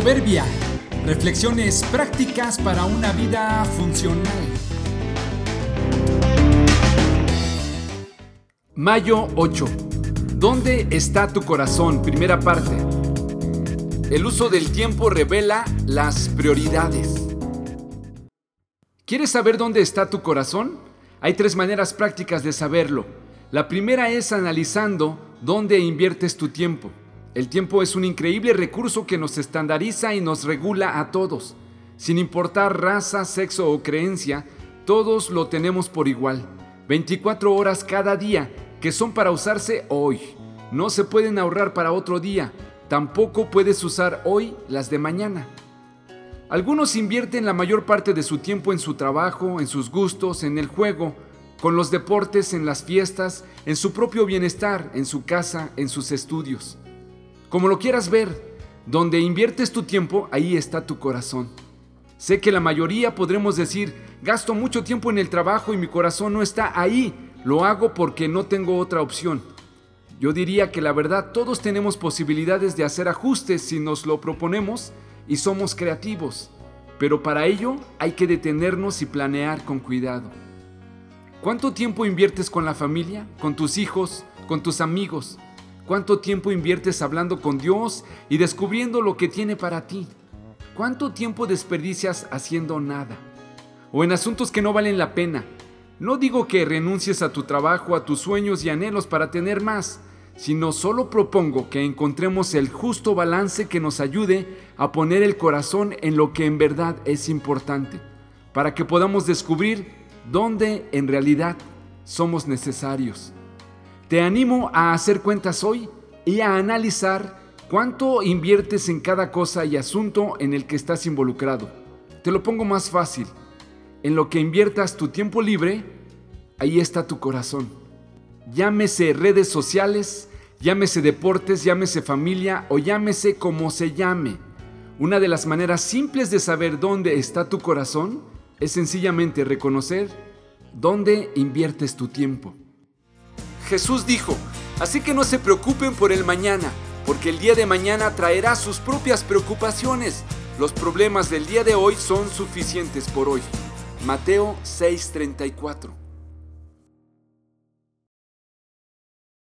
Proverbia. Reflexiones prácticas para una vida funcional. Mayo 8. ¿Dónde está tu corazón? Primera parte. El uso del tiempo revela las prioridades. ¿Quieres saber dónde está tu corazón? Hay tres maneras prácticas de saberlo. La primera es analizando dónde inviertes tu tiempo. El tiempo es un increíble recurso que nos estandariza y nos regula a todos. Sin importar raza, sexo o creencia, todos lo tenemos por igual. 24 horas cada día que son para usarse hoy. No se pueden ahorrar para otro día. Tampoco puedes usar hoy las de mañana. Algunos invierten la mayor parte de su tiempo en su trabajo, en sus gustos, en el juego, con los deportes, en las fiestas, en su propio bienestar, en su casa, en sus estudios. Como lo quieras ver, donde inviertes tu tiempo, ahí está tu corazón. Sé que la mayoría podremos decir, gasto mucho tiempo en el trabajo y mi corazón no está ahí, lo hago porque no tengo otra opción. Yo diría que la verdad todos tenemos posibilidades de hacer ajustes si nos lo proponemos y somos creativos, pero para ello hay que detenernos y planear con cuidado. ¿Cuánto tiempo inviertes con la familia, con tus hijos, con tus amigos? ¿Cuánto tiempo inviertes hablando con Dios y descubriendo lo que tiene para ti? ¿Cuánto tiempo desperdicias haciendo nada? O en asuntos que no valen la pena. No digo que renuncies a tu trabajo, a tus sueños y anhelos para tener más, sino solo propongo que encontremos el justo balance que nos ayude a poner el corazón en lo que en verdad es importante, para que podamos descubrir dónde en realidad somos necesarios. Te animo a hacer cuentas hoy y a analizar cuánto inviertes en cada cosa y asunto en el que estás involucrado. Te lo pongo más fácil. En lo que inviertas tu tiempo libre, ahí está tu corazón. Llámese redes sociales, Llámese deportes, llámese familia o llámese como se llame. Una de las maneras simples de saber dónde está tu corazón es sencillamente reconocer dónde inviertes tu tiempo. Jesús dijo, así que no se preocupen por el mañana, porque el día de mañana traerá sus propias preocupaciones. Los problemas del día de hoy son suficientes por hoy. Mateo 6:34